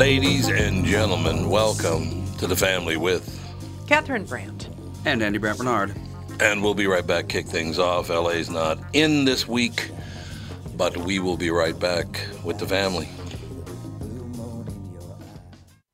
Ladies and gentlemen, welcome to the family with. Catherine Brandt. And Andy Brandt Barnard. And we'll be right back, kick things off. LA's not in this week, but we will be right back with the family.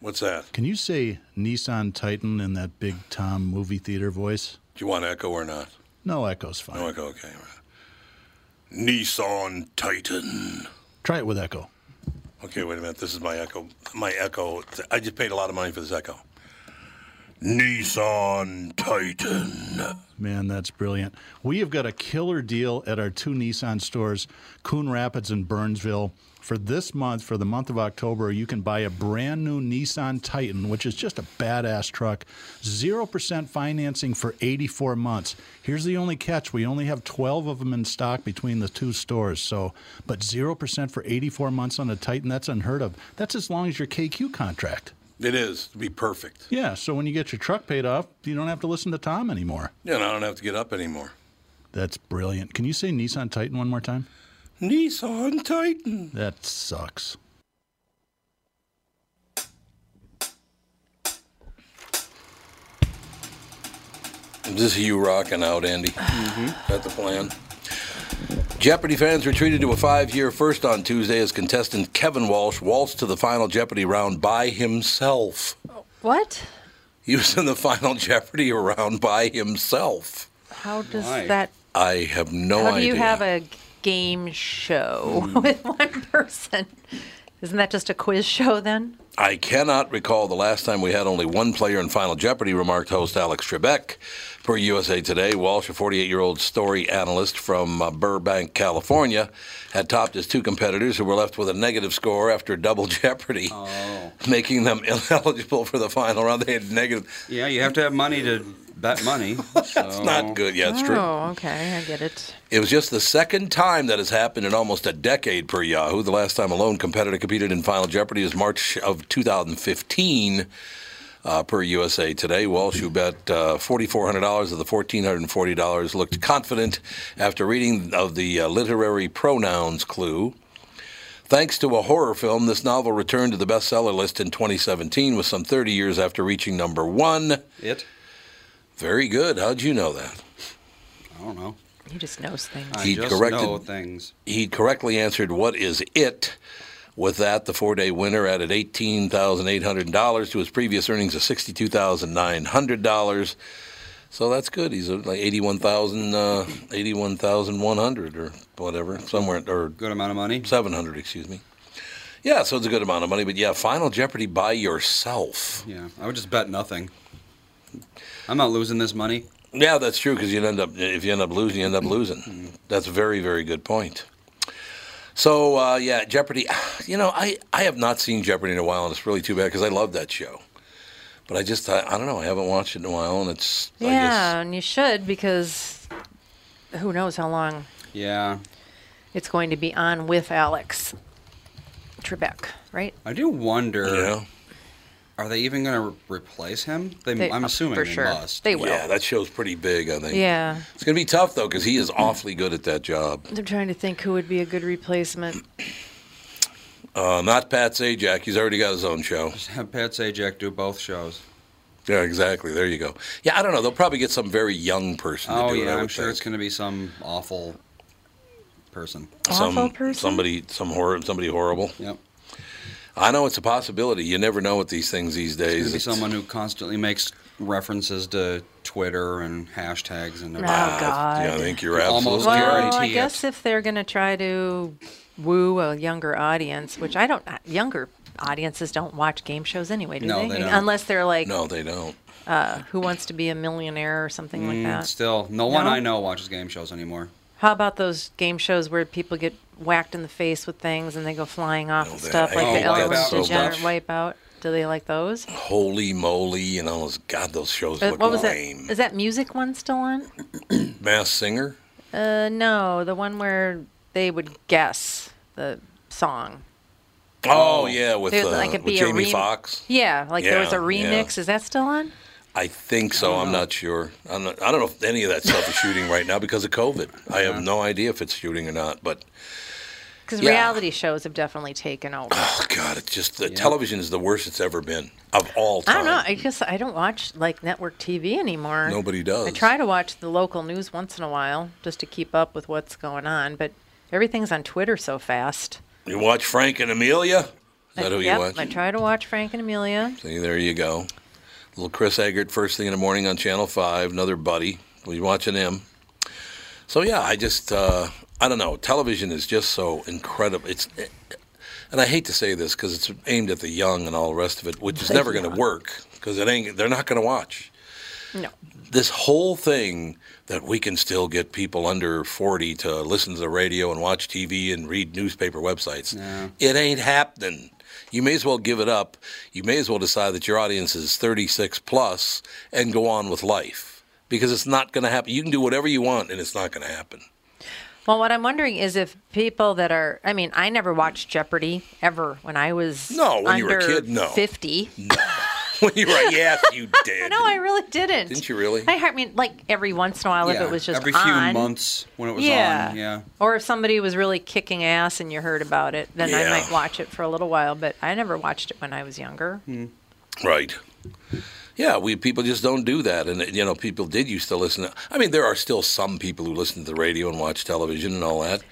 What's that? Can you say Nissan Titan in that big Tom movie theater voice? Do you want echo or not? No echo's fine. No echo, okay. Nissan Titan. Try it with echo. Okay, wait a minute. This is my echo. My echo. I just paid a lot of money for this echo. Nissan Titan. Man, that's brilliant. We have got a killer deal at our two Nissan stores, Coon Rapids and Burnsville. For this month, for the month of October, you can buy a brand new Nissan Titan, which is just a badass truck. 0% financing for 84 months. Here's the only catch we only have 12 of them in stock between the two stores. So, but 0% for 84 months on a Titan, that's unheard of. That's as long as your KQ contract. It is to be perfect. Yeah, so when you get your truck paid off, you don't have to listen to Tom anymore. Yeah, and I don't have to get up anymore. That's brilliant. Can you say Nissan Titan one more time? Nissan Titan. That sucks. Is this you rocking out, Andy? Mm-hmm. That the plan? Jeopardy fans were treated to a five-year first on Tuesday as contestant Kevin Walsh waltzed to the final Jeopardy round by himself. What? He was in the final Jeopardy round by himself. How does Why? that? I have no how do idea. you have a game show Hmm. with one person? Isn't that just a quiz show then? I cannot recall the last time we had only one player in Final Jeopardy, remarked host Alex Trebek. Per USA Today, Walsh, a 48 year old story analyst from uh, Burbank, California, had topped his two competitors who were left with a negative score after double Jeopardy, Oh. making them ineligible for the final round. They had negative. Yeah, you have to have money to bet money. That's It's not good. Yeah, it's true. Oh, okay, I get it. It was just the second time that has happened in almost a decade per Yahoo. The last time a lone competitor competed in Final Jeopardy was March of 2015. Uh, per USA Today, Walsh, who bet uh, $4,400 of the $1,440, looked confident after reading of the uh, literary pronouns clue. Thanks to a horror film, this novel returned to the bestseller list in 2017 with some 30 years after reaching number one. It? Very good. How'd you know that? I don't know. He just knows things. I He just corrected- know things. he correctly answered what is it with that the four-day winner added $18800 to his previous earnings of $62900 so that's good. He's at like 81000 uh, 81100 or whatever somewhere or Good amount of money. 700 excuse me. Yeah so it's a good amount of money but yeah final jeopardy by yourself. Yeah, I would just bet nothing. I'm not losing this money. yeah that's true because you end up if you end up losing you end up losing. That's a very very good point So uh, yeah, Jeopardy. You know, I, I have not seen Jeopardy in a while, and it's really too bad because I love that show. But I just I, I don't know. I haven't watched it in a while, and it's I Yeah, guess, and you should because who knows how long Yeah, it's going to be on with Alex Trebek, right? I do wonder. yeah, Are they even going to re- replace him? They, They- I'm uh, assuming for they sure must. they will. yeah. That show's pretty big. I think. Yeah, It's gonna be tough though because he is awfully good at that job. I'm trying to think who would be a good replacement. Uh, not Pat Sajak. He's already got his own show. Have Pat Sajak do both shows. Yeah, exactly. There you go. Yeah, I don't know. They'll probably get some very young person. to Oh do it, I yeah, I'm would sure it's going to be some awful person. some Awful person? somebody some horror somebody horrible. Yep. I know it's a possibility. You never know with these things these days. gonna be It's- someone who constantly makes references to Twitter and hashtags and Oh, everything. God. Yeah, I think you're Almost absolutely Well, right. guarantee I it. guess if they're going to try to woo a younger audience, which I don't, uh, younger audiences don't watch game shows anyway, do No, they? they don't. Unless they're like, No, they don't. uh, Who Wants to Be a Millionaire or something like Mm, that. Still, no one I know watches game shows anymore. How about those game shows where people get whacked in the face with things and they go flying off and that. stuff, like the Ellen Wipeout. So. Wipeout? Do they like those? Holy moly! You know, those- God, those shows Uh, look what was lame. that? Is that music one still on? Masked Singer. Uh, no, the one where they would guess the song. Oh yeah, with, uh, like with Jamie rem- Foxx. Yeah, like there was a Yeah, yeah. remix. Is that still on? I think so. I'm not sure. I'm not, I don't know if any of that stuff is shooting right now because of COVID. I have no idea if it's shooting or not. But Because Yeah. reality shows have definitely taken over. oh god, it's just the television is the worst it's ever been of all time. I don't know. I guess I don't watch like network TV anymore. Nobody does. I try to watch the local news once in a while just to keep up with what's going on, but everything's on Twitter so fast. You watch Frank and Amelia? Is that who yep, you watch? I try to watch Frank and Amelia. See, there you go. Little Chris Eggert, first thing in the morning on Channel 5, another buddy. We watching him. So, yeah, I just, uh, I don't know. Television is just so incredible. It's, and I hate to say this because it's aimed at the young and all the rest of it, which is never going to work because it ain't, they're not going to watch. No. This whole thing that we can still get people under 40 to listen to the radio and watch TV and read newspaper websites, Yeah. it ain't happening. You may as well give it up. You may as well decide that your audience is 36 plus and go on with life because it's not going to happen. You can do whatever you want and it's not going to happen. Well, what I'm wondering is if people that are, I mean, I never watched Jeopardy ever when I was No, when you were a kid, no. 50. when you were, like, yes, you did. No, I really didn't. Didn't you really? I, I mean, like every once in a while, if yeah, it was just every few on. months when it was yeah. on. Yeah. Or if somebody was really kicking ass and you heard about it, then I Yeah. might watch it for a little while. But I never watched it when I was younger. Hmm. Right. Yeah, we people just don't do that, and you know, people did used to listen. To, I mean, there are still some people who listen to the radio and watch television and all that,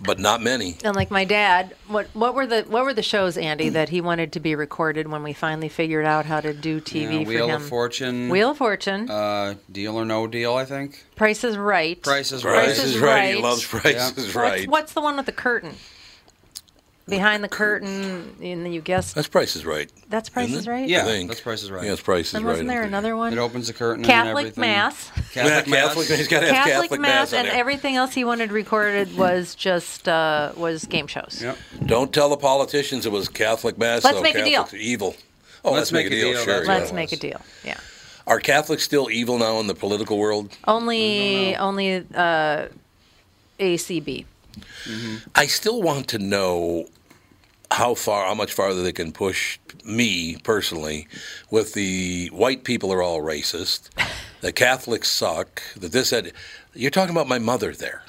but not many. And like my dad, what what were the what were the shows, Andy, that he wanted to be recorded when we finally figured out how to do TV Yeah, for Wheel him? of Fortune. Wheel of Fortune, Uh, deal or no deal, I think. Price is Right. Price is Price right. Price is right. He loves Price Yeah. is right. what's the one with the curtain? Behind the curtain, and then you guess. That's Price is right. that's Price Isn't is? Right. I Yeah, think. that's Price is Right. Yeah, it's Price is And right. wasn't there another one? It opens the curtain. and Catholic. Mass. Yeah, Catholic Mass. Catholic. He's got to have Catholic, Catholic, Mass, on and there. everything else he wanted recorded was just uh, was game shows. Yep. Don't tell the politicians it was Catholic Mass. Let's though. make a deal. Catholics are Evil. Oh, let's, make, a deal. Sure. yeah. Let's make a deal. Yeah. Are Catholics still evil now in the political world? Only only uh, ACB. I still want to know how far, how much farther they can push me personally with the white people are all racist, the Catholics suck, that this had. You're talking about my mother there,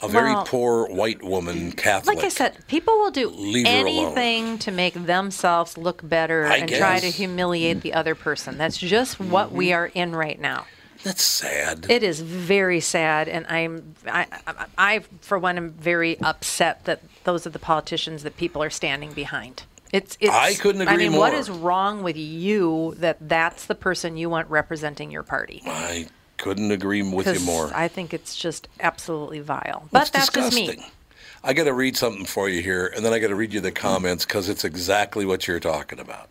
a very Well- poor white woman Catholic. Like I said, people will do Leave anything to make themselves look better I and try to humiliate the other person. That's just what we mm-hmm. are in right now. That's sad. It is very sad, and I'm I, I, I for one am very upset that those are the politicians that people are standing behind. It's, it's I couldn't I agree mean, what more. is wrong with you that that's the person you want representing your party? I couldn't agree with you more. I think it's just absolutely vile. But it's that's disgusting. just me. I got to read something for you here, and then I got to read you the comments because it's exactly what you're talking about.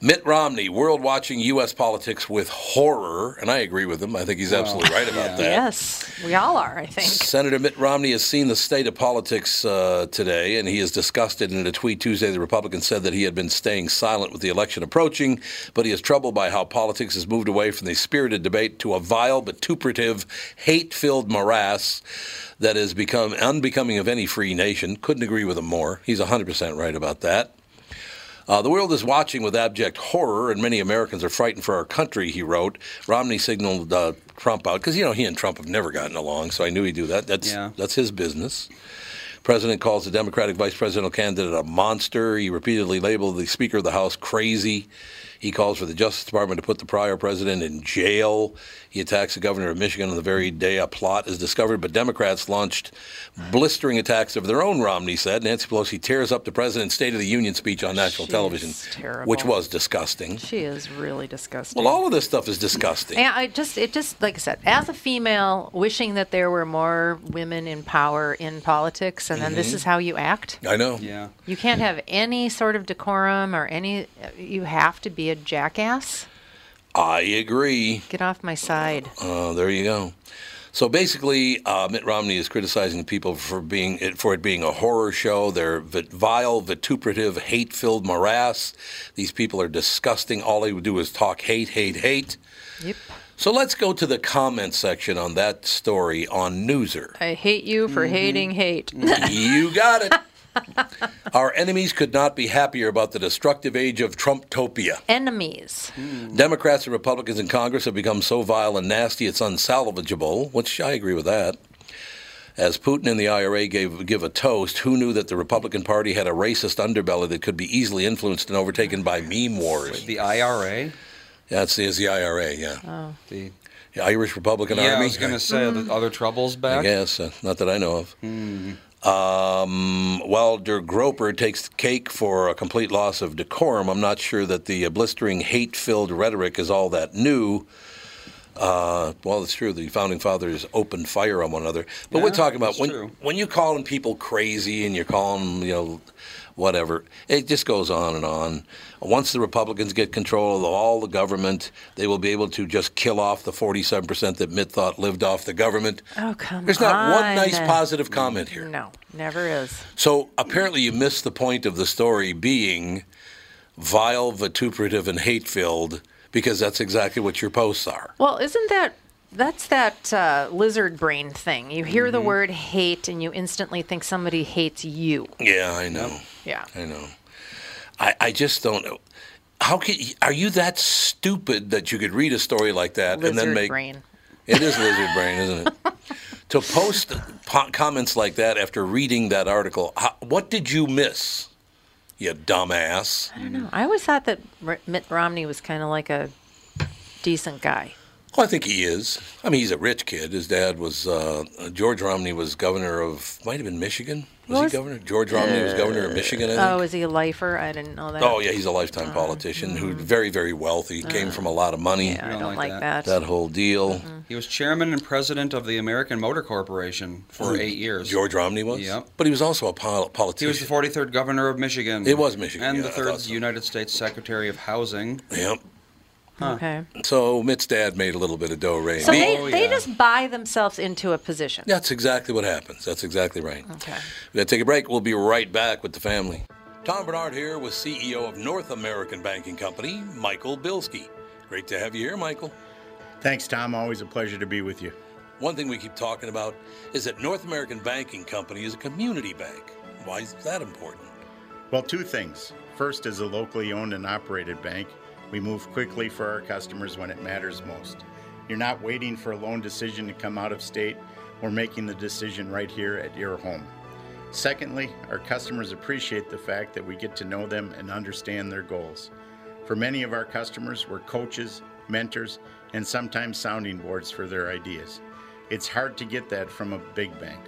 Mitt Romney, world watching U.S. politics with horror, and I agree with him. I think he's absolutely right about yeah. that. Yes, we all are. I think. Senator Mitt Romney has seen the state of politics uh, today, and he is disgusted. In a tweet Tuesday, the Republican said that he had been staying silent with the election approaching, but he is troubled by how politics has moved away from the spirited debate to a vile, vituperative, hate-filled morass that has become unbecoming of any free nation. Couldn't agree with him more. He's 100% right about that. Uh, the world is watching with abject horror, and many Americans are frightened for our country, he wrote. Romney signaled uh, Trump out because, you know, he and Trump have never gotten along, so I knew he'd do that. That's, Yeah. that's his business. President calls the Democratic vice presidential candidate a monster. He repeatedly labeled the Speaker of the House crazy. He calls for the Justice Department to put the prior president in jail. He attacks the governor of Michigan on the very day a plot is discovered. But Democrats launched blistering attacks of their own, Romney said. Nancy Pelosi tears up the president's State of the Union speech on national She's television, which was disgusting. She is really disgusting. Well, all of this stuff is disgusting. And I just, it just, like I said, as a female, wishing that there were more women in power in politics, and then this Mm-hmm. is how you act. I know. Yeah. You can't have any sort of decorum or any. You have to be a jackass. I agree. Get off my side. Uh, there you go. So basically, uh, Mitt Romney is criticizing people for being for it being a horror show. They're vit- vile, vituperative, hate-filled morass. These people are disgusting. All they would do is talk hate, hate, hate. Yep. So let's go to the comment section on that story on Newser. I hate you for hating hate. you got it. Our enemies could not be happier about the destructive age of Trumptopia. Enemies. Hmm. Democrats and Republicans in Congress have become so vile and nasty it's unsalvageable, which I agree with that. As Putin and the IRA gave, give a toast, who knew that the Republican Party had a racist underbelly that could be easily influenced and overtaken by meme wars? The IRA, That's the, is the IRA, yeah. Oh. the The Irish Republican yeah, Army. I was gonna say the hmm. other troubles I back. guess, uh, not that I know of. Hmm. Um, while Der Groper takes the cake for a complete loss of decorum, I'm not sure that the blistering, hate filled rhetoric is all that new. Uh, well, it's true. The founding fathers opened fire on one another. But we're talking about when, true. when you're calling people crazy and you're calling them, you know, whatever, it just goes on and on. Once the Republicans get control of all the government, they will be able to just kill off the 47% that Mitt thought lived off the government. Oh, come There's not one nice positive comment here. No, never is. So apparently, you missed the point of the story being vile, vituperative, and hate filled because that's exactly what your posts are. Well, isn't that that's that uh, lizard brain thing? You hear Mm-hmm. the word hate and you instantly think somebody hates you. Yeah, I know. Yeah. I know. I, I just don't know. How can are you that stupid that you could read a story like that and then make brain. it is lizard brain, isn't it? to post po- comments like that after reading that article, how, what did you miss? You dumbass. I don't know. I always thought that R- Mitt Romney was kind of like a decent guy. Well, I think he is. I mean, he's a rich kid. His dad was uh, George Romney was governor of might have been Michigan. Was Was- he governor? George Romney was governor of Michigan. I think. Oh, is he a lifer? I didn't know that. Oh yeah, he's a lifetime uh, politician who's mm. very very wealthy. Came uh, from a lot of money. yeah, I don't don't like like that. that. That whole deal. He was chairman and president of the American Motor Corporation for eight years. George Romney was. Yep. But he was also a pol- He was the 43rd governor of Michigan. It was Michigan, And yeah, the third so. United States Secretary of Housing. Yep. Okay. So Mitt's dad made a little bit of dough. Ray. So they, Oh, they yeah. just buy themselves into a position. That's exactly what happens. That's exactly right. Okay. We're going to take a break. We'll be right back with the family. Tom Barnard here with CEO of North American Banking Company, Michael Bilski. Great to have you here, Michael. Thanks, Tom. Always a pleasure to be with you. One thing we keep talking about is that North American Banking Company is a community bank. Why is that important? Well, two things. First, as a locally owned and operated bank, we move quickly for our customers when it matters most. You're not waiting for a loan decision to come out of state. We're making the decision right here at your home. Secondly, our customers appreciate the fact that we get to know them and understand their goals. For many of our customers, we're coaches, mentors, and sometimes sounding boards for their ideas. It's hard to get that from a big bank,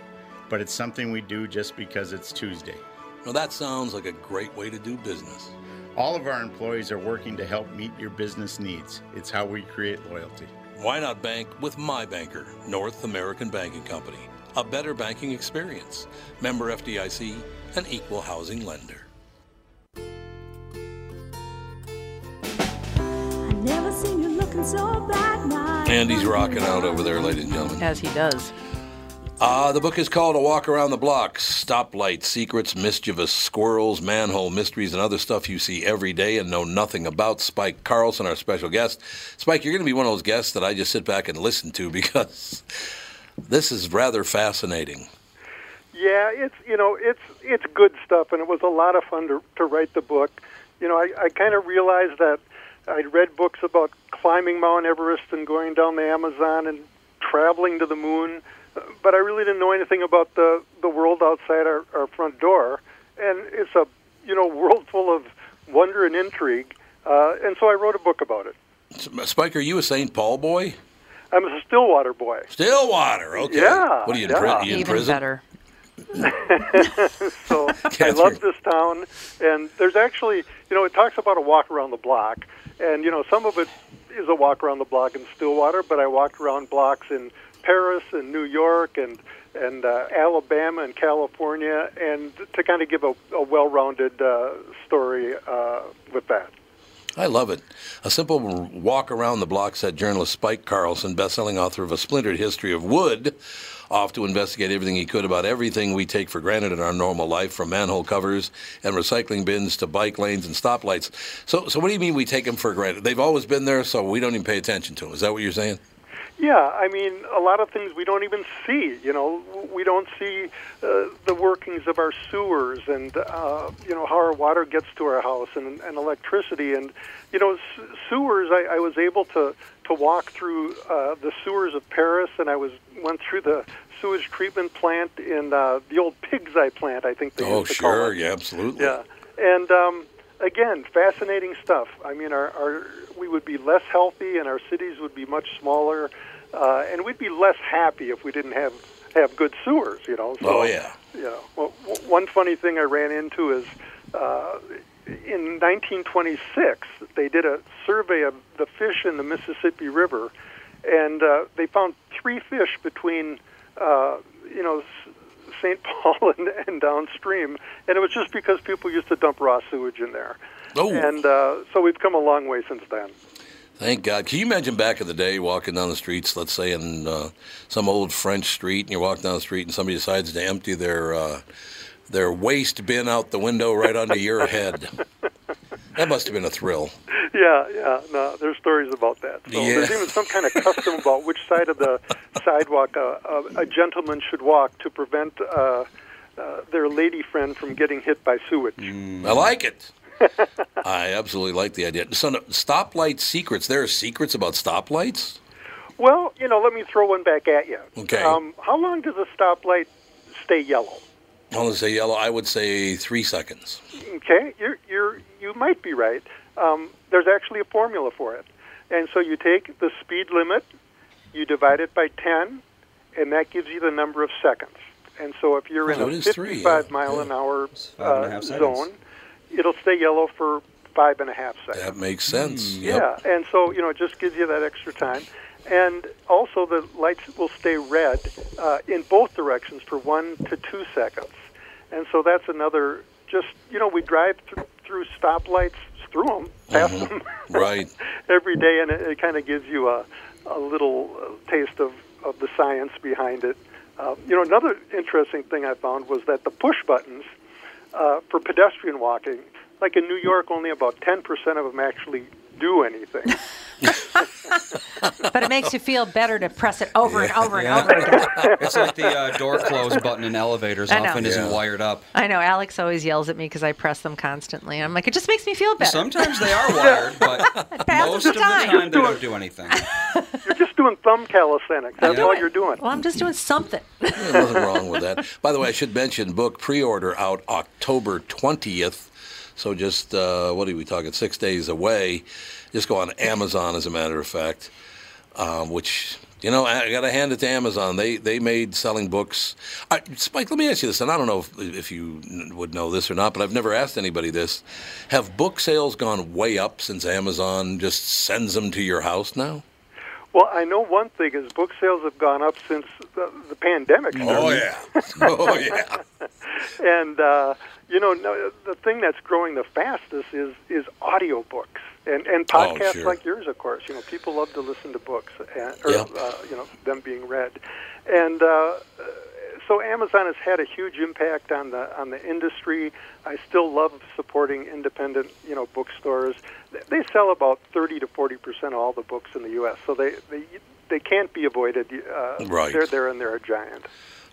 but it's something we do just because it's Tuesday. Well, that sounds like a great way to do business. All of our employees are working to help meet your business needs. It's how we create loyalty. Why not bank with my banker, North American Banking Company? A better banking experience. Member FDIC, an equal housing lender. I Never seen you looking so bad, my Andy's rocking out over there, ladies and gentlemen. As he does. Uh, the book is called A Walk Around the Block Stoplight Secrets, Mischievous Squirrels, Manhole Mysteries, and Other Stuff You See Every Day and Know Nothing About. Spike Carlsen, our special guest. Spike, you're going to be one of those guests that I just sit back and listen to because this is rather fascinating. Yeah, it's you know it's it's good stuff, and it was a lot of fun to to write the book. You know, I, I kind of realized that I'd read books about climbing Mount Everest and going down the Amazon and traveling to the moon, but I really didn't know anything about the the world outside our, our front door. And it's a you know world full of wonder and intrigue. Uh, and so I wrote a book about it. Spike, are you a St. Paul boy? I'm a Stillwater boy. Stillwater, okay. Yeah, What are you in, yeah. pri- you in Even prison? better. So I love this town. And there's actually, you know, it talks about a walk around the block. And, you know, some of it is a walk around the block in Stillwater, but I walked around blocks in Paris and New York and and uh, Alabama and California, and to kind of give a, a well-rounded uh, story uh, with that. I love it. A simple walk around the block set journalist Spike Carlsen, best-selling author of A Splintered History of Wood, off to investigate everything he could about everything we take for granted in our normal life, from manhole covers and recycling bins to bike lanes and stoplights. So, so what do you mean we take them for granted? They've always been there, so we don't even pay attention to them. Is that what you're saying? Yeah, I mean, a lot of things we don't even see. You know, we don't see uh, the workings of our sewers and, uh, you know, how our water gets to our house and, and electricity. And, you know, s- sewers, I, I was able to, to walk through uh, the sewers of Paris, and I was went through the sewage treatment plant in uh, the old Pig's Eye plant, I think they Oh, used to call sure. Yeah, absolutely. Yeah, and um, again, fascinating stuff. I mean, our, our we would be less healthy, and our cities would be much smaller, uh, and we'd be less happy if we didn't have have good sewers. You know. So, Oh, yeah. You know, well, one funny thing I ran into is. Uh, in 1926, they did a survey of the fish in the Mississippi River, and uh, they found three fish between, uh, you know, St. Paul and, and downstream, and it was just because people used to dump raw sewage in there. Oh. And uh, so we've come a long way since then. Thank God. Can you imagine back in the day walking down the streets, let's say in uh, some old French street, and you're walking down the street and somebody decides to empty their uh, their waste bin out the window right onto your head? That must have been a thrill. Yeah, yeah. No, there's stories about that. So Yeah. there's even some kind of custom about which side of the sidewalk uh, uh, a gentleman should walk to prevent uh, uh, their lady friend from getting hit by sewage. I like it. I absolutely like the idea. So, stoplight secrets. There are secrets about stoplights. Well, you know, let me throw one back at you. Okay. Um, how long does a stoplight stay yellow? I to say yellow. I would say three seconds. Okay, you're you're you might be right. Um, there's actually a formula for it, and so you take the speed limit, you divide it by ten, and that gives you the number of seconds. And so if you're in a is 55 three, yeah, mile yeah. an hour five and a uh, seconds. zone, it'll stay yellow for five and a half seconds. That makes sense. Yep. Yeah, and so you know, it just gives you that extra time, and also the lights will stay red uh, in both directions for one to two seconds, and so that's another. Just you know, we drive th- through stoplights, through them, past them, Right. every day, and it, it kind of gives you a a little uh, taste of of the science behind it. Uh, you know, another interesting thing I found was that the push buttons uh, for pedestrian walking, like in New York, only about 10% of them actually do anything. But it makes you feel better to press it over and over and over again. It's like the uh, door close button in elevators I know. often isn't wired up. I know Alex always yells at me because I press them constantly. I'm like, it just makes me feel better. Sometimes they are wired, but most the of the time. time they don't do anything. You're just doing thumb calisthenics. That's Yeah. all you're doing. well, I'm just doing something. There's nothing wrong with that. By the way, I should mention book pre-order out October 20th. So just uh, what are we talking? Six days away. Just go on Amazon, as a matter of fact. Um, which you know, I got to hand it to Amazon. They they made selling books. I, Spike, let me ask you this, and I don't know if, if you would know this or not, but I've never asked anybody this. Have book sales gone way up since Amazon just sends them to your house now? Well, I know one thing is book sales have gone up since the, the pandemic started. Oh yeah, oh yeah. And uh, you know, no, the thing that's growing the fastest is is audiobooks and and Oh, podcasts sure. like yours, of course. You know, people love to listen to books, and, or uh, you know, them being read. And uh, so Amazon has had a huge impact on the on the industry. I still love supporting independent, you know, bookstores. They sell about thirty to forty percent of all the books in the U.S. So they they they can't be avoided. Uh, Right. They're there and they're a giant.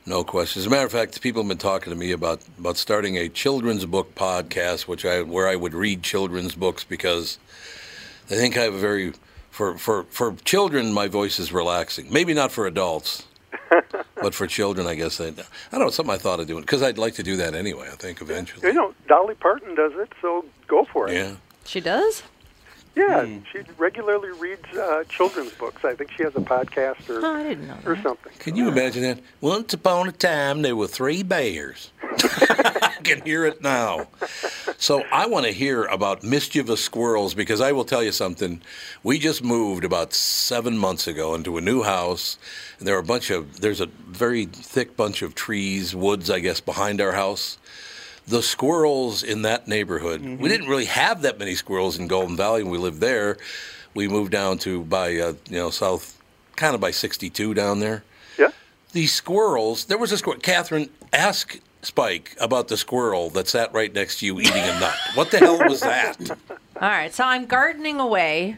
No question. As a matter of fact, people have been talking to me about, about starting a children's book podcast, which I where I would read children's books because I think I have a very for for for children my voice is relaxing. Maybe not for adults, but for children, I guess. I, I don't know. Something I thought of doing because I'd like to do that anyway. I think eventually. You know, Dolly Parton does it, so go for it. Yeah. She does? Yeah, Hmm. she regularly reads uh, children's books. I think she has a podcast or Oh, I didn't know or something. Can you imagine that? Once upon a time, there were three bears. I can hear it now. So I want to hear about mischievous squirrels because I will tell you something. We just moved about seven months ago into a new house, and there are a bunch of there's a very thick bunch of trees, woods, I guess, behind our house. The squirrels in that neighborhood. We didn't really have that many squirrels in Golden Valley when we lived there. We moved down to by uh, you know south, kind of by 62 down there Yeah. the squirrels. There was a squirrel. Catherine, ask Spike about the squirrel that sat right next to you eating a nut. What the hell was that? All right, so I'm gardening away,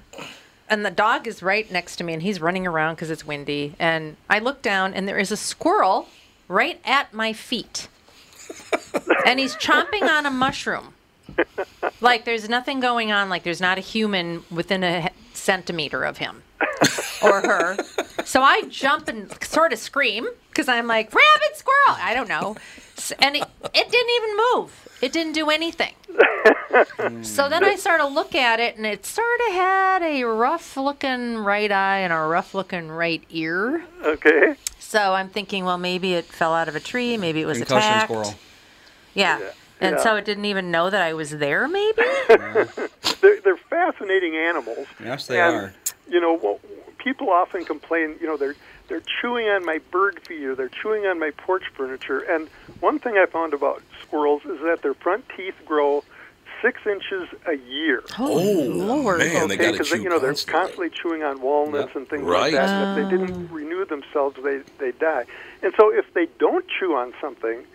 and the dog is right next to me, and he's running around because it's windy. And I look down, and there is a squirrel right at my feet, and he's chomping on a mushroom. Like there's nothing going on. Like there's not a human within a centimeter of him or her. So I jump and sort of scream because I'm like rabbit squirrel. I don't know, and it, it didn't even move. It didn't do anything. So then I sort of look at it, and it sort of had a rough looking right eye and a rough looking right ear. Okay. So I'm thinking, well, maybe it fell out of a tree, maybe it was Concussion attacked. squirrel. Yeah. And Yeah. so it didn't even know that I was there, maybe? They're, they're fascinating animals. Yes, they and, are. You know, well, people often complain. You know, they're they're chewing on my bird feed or they're chewing on my porch furniture. And one thing I found about squirrels is that their front teeth grow six inches a year. Oh, Oh, Lord. man, they got to because chew you know they're constantly. constantly chewing on walnuts Yep. and things Right. like that. And if they didn't oh. renew themselves, they they die. And so if they don't chew on something,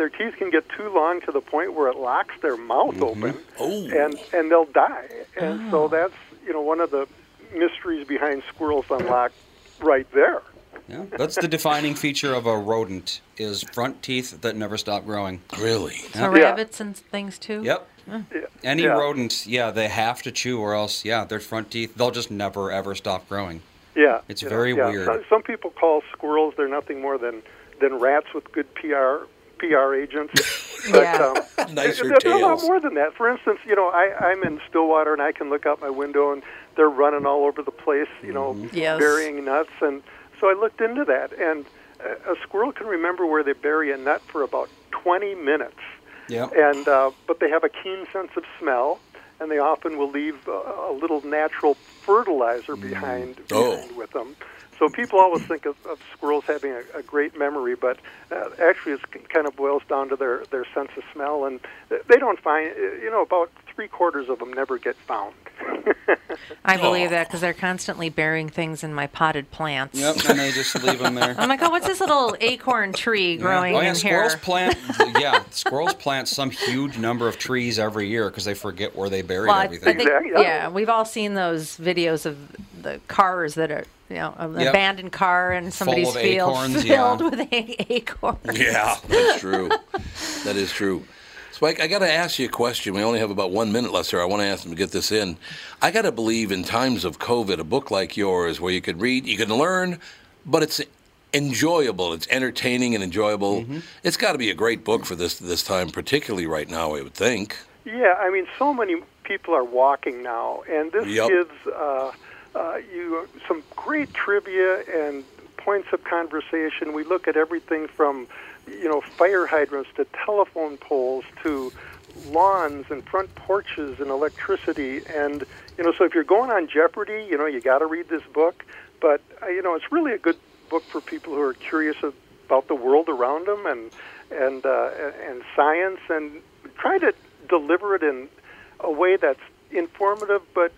their teeth can get too long to the point where it locks their mouth mm-hmm. open, Oh. and and they'll die. And so ah. that's you know one of the mysteries behind squirrels unlocked right there. Yeah, that's the defining feature of a rodent is front teeth that never stop growing. Really? So Yeah. rabbits and things too? Yep. Yeah. Any yeah. rodent, yeah, they have to chew, or else, yeah, their front teeth, they'll just never ever stop growing. Yeah, It's you know, very yeah. weird. So- Some people call squirrels they're nothing more than than rats with good PR PR agents. Yeah. um, Nicer they're, they're a lot more than that. For instance, you know, I, I'm in Stillwater and I can look out my window and they're running all over the place, you know, Yes. burying nuts. And so I looked into that, and a, a squirrel can remember where they bury a nut for about 20 minutes. Yep. And uh, but they have a keen sense of smell, and they often will leave a, a little natural fertilizer behind, Oh. behind with them. So people always think of, of squirrels having a, a great memory, but uh, actually it kind of boils down to their, their sense of smell, and they don't find you know about three quarters of them never get found. I believe that because they're constantly burying things in my potted plants. Yep, and they just leave them there. I'm like, oh, what's this little acorn tree growing oh yeah, in squirrels here? plant. yeah, squirrels plant some huge number of trees every year because they forget where they buried Well, I, I everything. think, Exactly, yeah. yeah, we've all seen those videos of the cars that are, you know, an Yep. abandoned car in somebody's field acorns, filled yeah. with a- acorns. Yeah, that's true. that is true. Spike, I got to ask you a question. We only have about one minute left, sir. I want to ask them to get this in. I got to believe in times of COVID, a book like yours where you could read, you can learn, but it's enjoyable. It's entertaining and enjoyable. It's got to be a great book for this this time, particularly right now. I would think. Yeah, I mean, so many people are walking now, and this Yep. gives uh, uh, you some great trivia and points of conversation. We look at everything from, you know, fire hydrants to telephone poles to lawns and front porches and electricity. And, you know, so if you're going on Jeopardy, you know, you got to read this book. But, uh, you know, it's really a good book for people who are curious about the world around them and, and, uh, and science and try to deliver it in a way that's informative but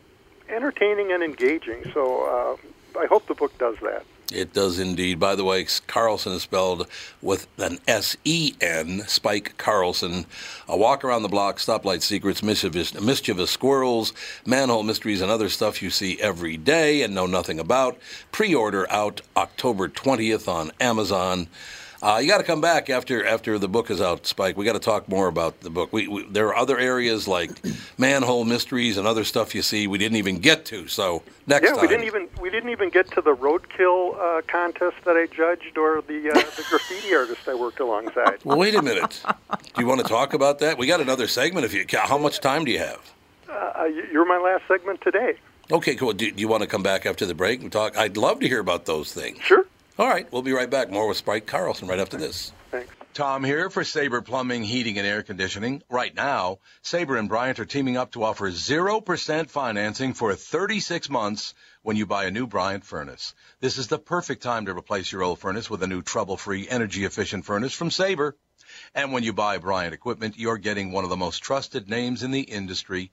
entertaining and engaging. So uh, I hope the book does that. It does indeed. By the way, Carlsen is spelled with an S E N, Spike Carlsen. A walk around the block, stoplight secrets, mischievous, mischievous squirrels, manhole mysteries, and other stuff you see every day and know nothing about. Pre order out October 20th on Amazon. Uh, you got to come back after after the book is out, Spike. We got to talk more about the book. We, we there are other areas like manhole mysteries and other stuff you see we didn't even get to. So next yeah, time. we didn't even we didn't even get to the roadkill uh, contest that I judged or the uh, the graffiti artist I worked alongside. Well, wait a minute. Do you want to talk about that? We got another segment. If you, how much time do you have? Uh, you- you're my last segment today. Okay, cool. Do, do you want to come back after the break and talk? I'd love to hear about those things. Sure. All right, we'll be right back. More with Spike Carlsen right after this. Thanks. Tom here for Sabre Plumbing, Heating, and Air Conditioning. Right now, Sabre and Bryant are teaming up to offer 0% financing for 36 months when you buy a new Bryant furnace. This is the perfect time to replace your old furnace with a new trouble-free, energy-efficient furnace from Sabre. And when you buy Bryant equipment, you're getting one of the most trusted names in the industry.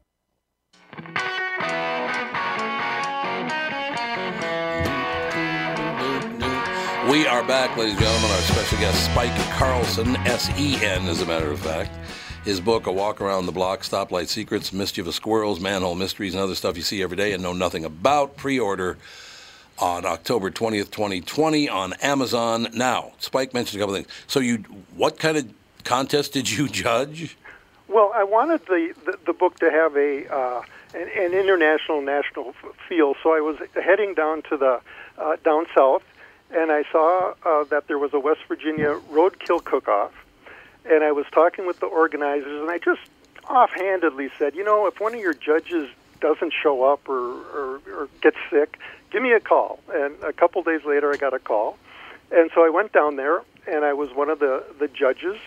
We are back, ladies and gentlemen. Our special guest, Spike Carlsen, S E N, as a matter of fact. His book, A Walk Around the Block Stoplight Secrets, Mischievous Squirrels, Manhole Mysteries, and other stuff you see every day and know nothing about. Pre order on October 20th, 2020 on Amazon. Now, Spike mentioned a couple things. So, you, what kind of contest did you judge? Well, I wanted the, the, the book to have a uh, an, international national f- feel, so I was heading down to the uh, down south, and I saw uh, that there was a West Virginia roadkill cook-off, and I was talking with the organizers, and I just offhandedly said, you know, if one of your judges doesn't show up or, or, or gets sick, give me a call. And a couple days later, I got a call, and so I went down there, and I was one of the the judges.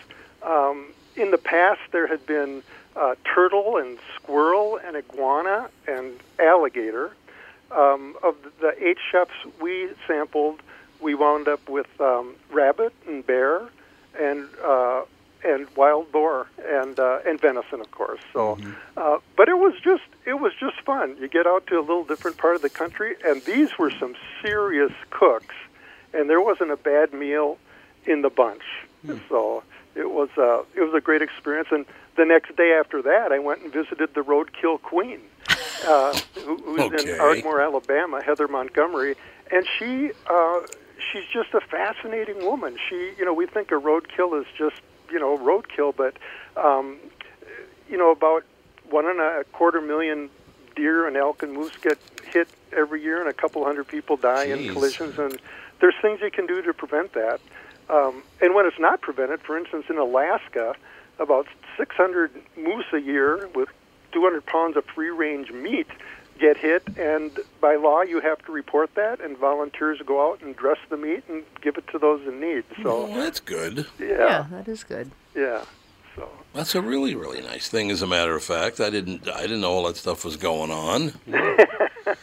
Um, in the past, there had been uh, turtle and squirrel and iguana and alligator. Um, of the eight chefs we sampled, we wound up with um, rabbit and bear and uh, and wild boar and uh, and venison, of course. So, uh, but it was just it was just fun. You get out to a little different part of the country, and these were some serious cooks, and there wasn't a bad meal in the bunch. So it was uh, it was a great experience. And the next day after that, I went and visited the Roadkill Queen, uh, who, who's Okay. in Ardmore, Alabama, Heather Montgomery, and she uh, she's just a fascinating woman. She, you know, we think a roadkill is just you know roadkill, but um, you know about one and a quarter million deer and elk and moose get hit every year, and a couple hundred people die Jeez. in collisions. And there's things you can do to prevent that. Um, and when it's not prevented, for instance, in Alaska, about 600 moose a year with 200 pounds of free-range meat get hit, and by law you have to report that, and volunteers go out and dress the meat and give it to those in need. So Well, that's good. Yeah, yeah, that is good. yeah. So That's a really, really nice thing. As a matter of fact, I didn't, I didn't know all that stuff was going on. yeah,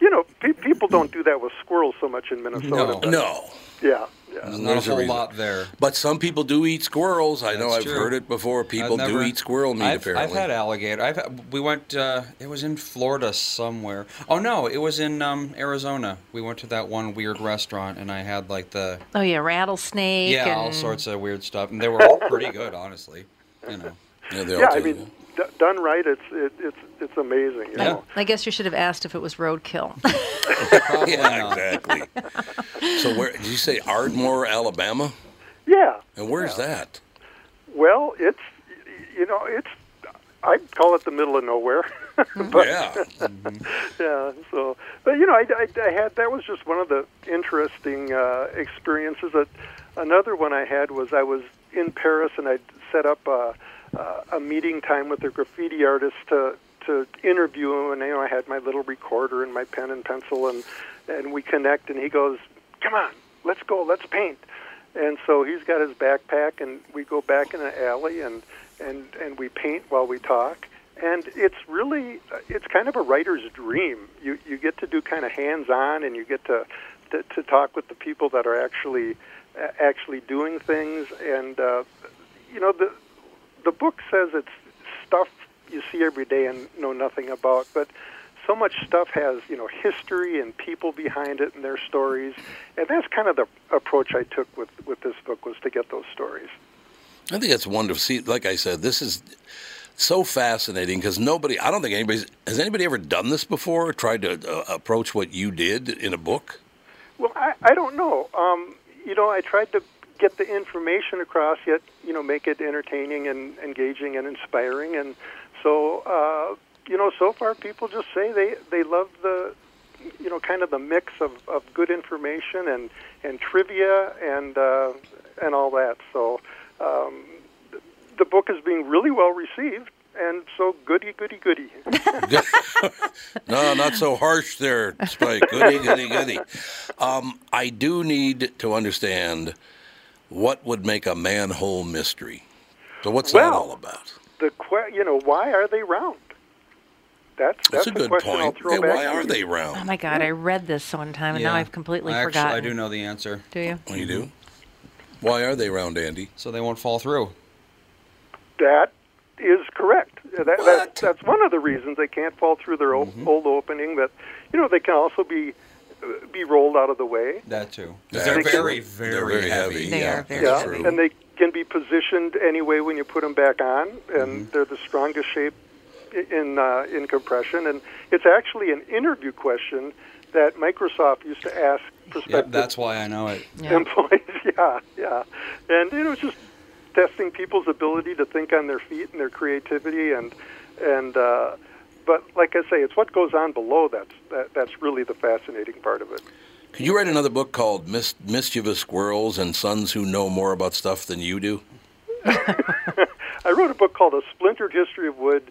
you know, pe- people don't do that with squirrels so much in Minnesota. No. No, Yeah, yeah. There's not There's a a whole reason. lot there. but some people do eat squirrels. I know I've true. heard it before. People I've do eat squirrel meat. I've, apparently, I've had alligator. I've had, we went. Uh, it was in Florida somewhere. Oh no, it was in um, Arizona. We went to that one weird restaurant, and I had like the Oh yeah, rattlesnake. yeah, and all sorts of weird stuff, and they were all pretty good, honestly. You know. yeah, they all Yeah, I mean, d- done right, it's it, it's it's amazing. You Yeah. know? I guess you should have asked if it was roadkill. Probably yeah, exactly. so where did you say Ardmore, Alabama? Yeah. And where's that? Well, it's you know it's I'd call it the middle of nowhere. but, yeah, yeah. So, but you know, I, I, I had that was just one of the interesting uh, experiences. That another one I had was I was in Paris and I set up a, a meeting time with a graffiti artist to to interview him, and you know, I had my little recorder and my pen and pencil, and and we connect, and he goes, "Come on, let's go, let's paint." And so he's got his backpack, and we go back in an alley, and and and we paint while we talk. And it's really, it's kind of a writer's dream. You you get to do kind of hands-on, and you get to to, to talk with the people that are actually actually doing things. And uh, you know, the the book says it's stuff you see every day and know nothing about, but so much stuff has you know history and people behind it and their stories, and that's kind of the approach I took with with this book was to get those stories. I think that's wonderful. See, like I said, this is so fascinating because nobody, I don't think anybody's, has anybody ever done this before or tried to uh, approach what you did in a book? Well, I, I don't know. Um, you know, I tried to get the information across, yet you know, make it entertaining and engaging and inspiring. And so, uh, you know, so far people just say they they love the, you know, kind of the mix of, of good information and and trivia and uh, and all that. So. Um, the book is being really well received, and so goody, goody, goody. no, not so harsh there, Spike. Goody, goody, goody. Um, I do need to understand what would make a manhole mystery. So, what's well, that all about? The que- you know, why are they round? That's that's, that's a good question point. Hey, why are they round? Oh my God, I read this one time and yeah. now I've completely I forgotten. Actually, I do know the answer. Do you? Oh, you do? Why are they round, Andy? So they won't fall through. That is correct. That, that, that's one of the reasons they can't fall through their old, Mm-hmm. old opening. That you know, they can also be be rolled out of the way. That too. That They're too. very, very, They're very heavy. heavy. They yeah, are very yeah, true. and they can be positioned anyway when you put them back on, and Mm-hmm. they're the strongest shape in uh, in compression. And it's actually an interview question that Microsoft used to ask Yep, that's why I know it. Yeah. employees. Yeah, yeah, and you know, it's just testing people's ability to think on their feet and their creativity, and and. Uh, but like I say, it's what goes on below that's that, that's really the fascinating part of it. Could you write another book called Mis- Mischievous Squirrels and Sons Who Know More About Stuff Than You Do? I wrote a book called A Splintered History of Wood,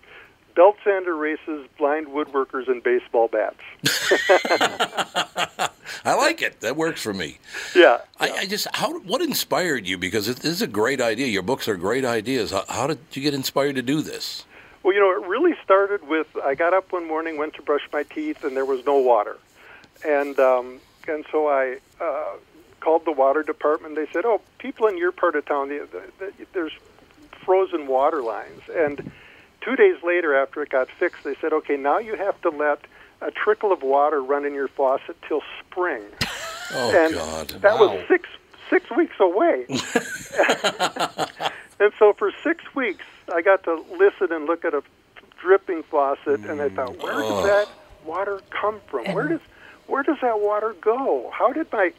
Belt Sander Races, Blind Woodworkers, and Baseball Bats. I like it. That works for me. Yeah. I, I just how what inspired you because it, this is a great idea. Your books are great ideas. How, how did you get inspired to do this? Well, you know, it really started with I got up one morning, went to brush my teeth, and there was no water, and um, and so I uh, called the water department. They said, "Oh, people in your part of town, the, the, the, there's frozen water lines." And two days later, after it got fixed, they said, "Okay, now you have to let a trickle of water run in your faucet till spring." Oh and God! that Wow. was six six weeks away. and so for six weeks, I got to listen and look at a dripping faucet, and I thought, where Oh. does that water come from? Where does where does that water go? How did my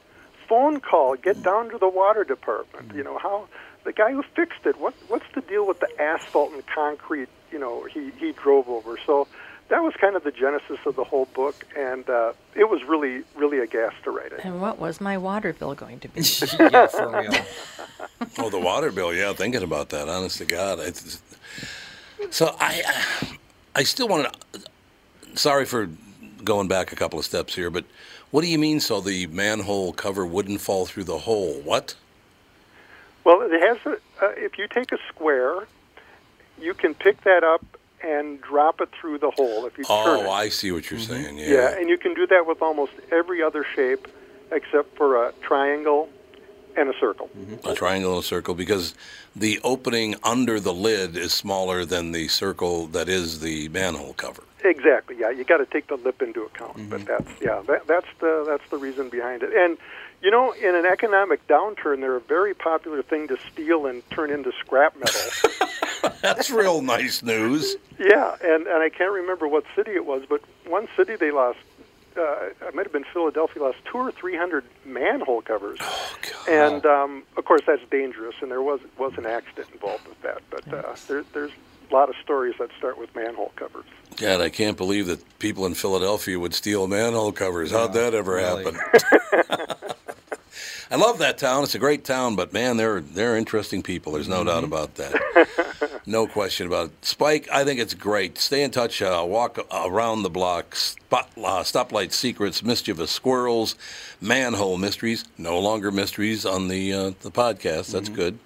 phone call get down to the water department? You know how the guy who fixed it. What what's the deal with the asphalt and concrete? You know he he drove over. So that was kind of the genesis of the whole book, and uh, it was really really a gas to write it. And what was my water bill going to be? yeah, for real. Oh, the water bill. Yeah, thinking about that. Honest to God. It's, so I, I still want to. Sorry for going back a couple of steps here, but what do you mean? So the manhole cover wouldn't fall through the hole? What? Well, it has. A, uh, if you take a square, you can pick that up and drop it through the hole. If you turn it. Oh, I see what you're saying. Yeah. yeah, and you can do that with almost every other shape except for a triangle and a circle. Mm-hmm. A triangle and a circle because the opening under the lid is smaller than the circle that is the manhole cover. Exactly. Yeah, you got to take the lip into account. But mm-hmm. that's yeah, that, that's the that's the reason behind it. And you know, in an economic downturn, they're a very popular thing to steal and turn into scrap metal. That's real nice news. Yeah, and and I can't remember what city it was, but one city they lost. Uh, it might have been Philadelphia. Lost two or three hundred manhole covers, Oh, God. and um, of course that's dangerous. And there was was an accident involved with that. But uh, there, there's a lot of stories that start with manhole covers. God, I can't believe that people in Philadelphia would steal manhole covers. How'd that ever really. happen? I love that town. It's a great town, but man, they're they're interesting people. There's no doubt about that. no question about it. Spike, I think it's great. Stay in touch. Uh, walk around the block. Spot, uh, stoplight secrets, mischievous squirrels, manhole mysteries. No longer mysteries on the uh, the podcast. That's good.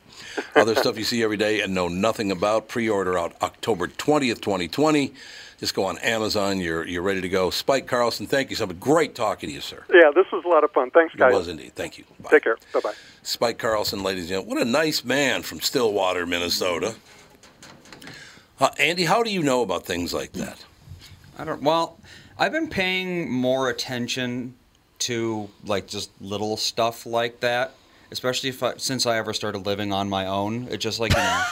Other stuff you see every day and know nothing about. Pre-order out October 20th, 2020. Just go on Amazon. You're you're ready to go. Spike Carlsen, thank you so much. Great talking to you, sir. Yeah, this was a lot of fun. Thanks, It guys. was indeed. Thank you. Bye. Take care. Bye bye. Spike Carlsen, ladies and gentlemen. What a nice man from Stillwater, Minnesota. Uh, Andy, how do you know about things like that? I don't. Well, I've been paying more attention to like just little stuff like that, especially if I, since I ever started living on my own. It's just like you know,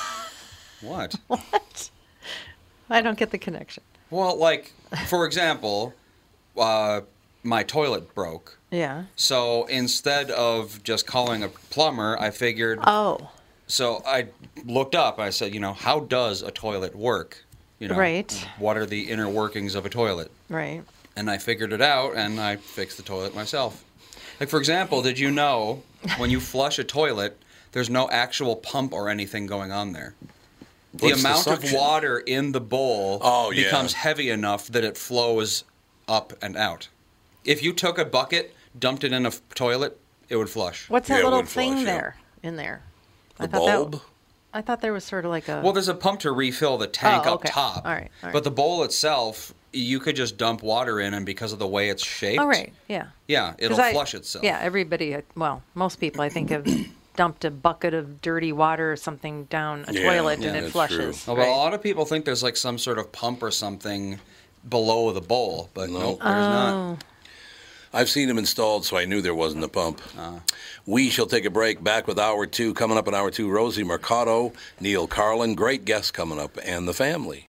what? what? I don't get the connection. Well, like for example, uh, my toilet broke. Yeah. So instead of just calling a plumber, I figured. Oh. So I looked up. I said, you know, how does a toilet work? You know, Right. What are the inner workings of a toilet? Right. And I figured it out, and I fixed the toilet myself. Like for example, did you know when you flush a toilet, there's no actual pump or anything going on there? The What's the amount of water in the bowl Oh, yeah. becomes heavy enough that it flows up and out. If you took a bucket, dumped it in a f- toilet, it would flush. What's that Yeah, little thing flush, yeah. there in there? I The thought that- bulb? I thought there was sort of like a. Well, there's a pump to refill the tank Oh, up top. All right, all right. But the bowl itself, you could just dump water in, and because of the way it's shaped, oh, right. Yeah. yeah, it'll I- flush itself. Yeah, everybody, uh, well, most people I think have dumped a bucket of dirty water or something down a Yeah, toilet yeah, and it flushes. Oh, well, a lot of people think there's like some sort of pump or something below the bowl, but No. nope, there's not. I've seen them installed, so I knew there wasn't a pump. Ah. We shall take a break. Back with hour two. Coming up in hour two, Rosie Mercado, Neil Carlin. Great guests coming up, and the family.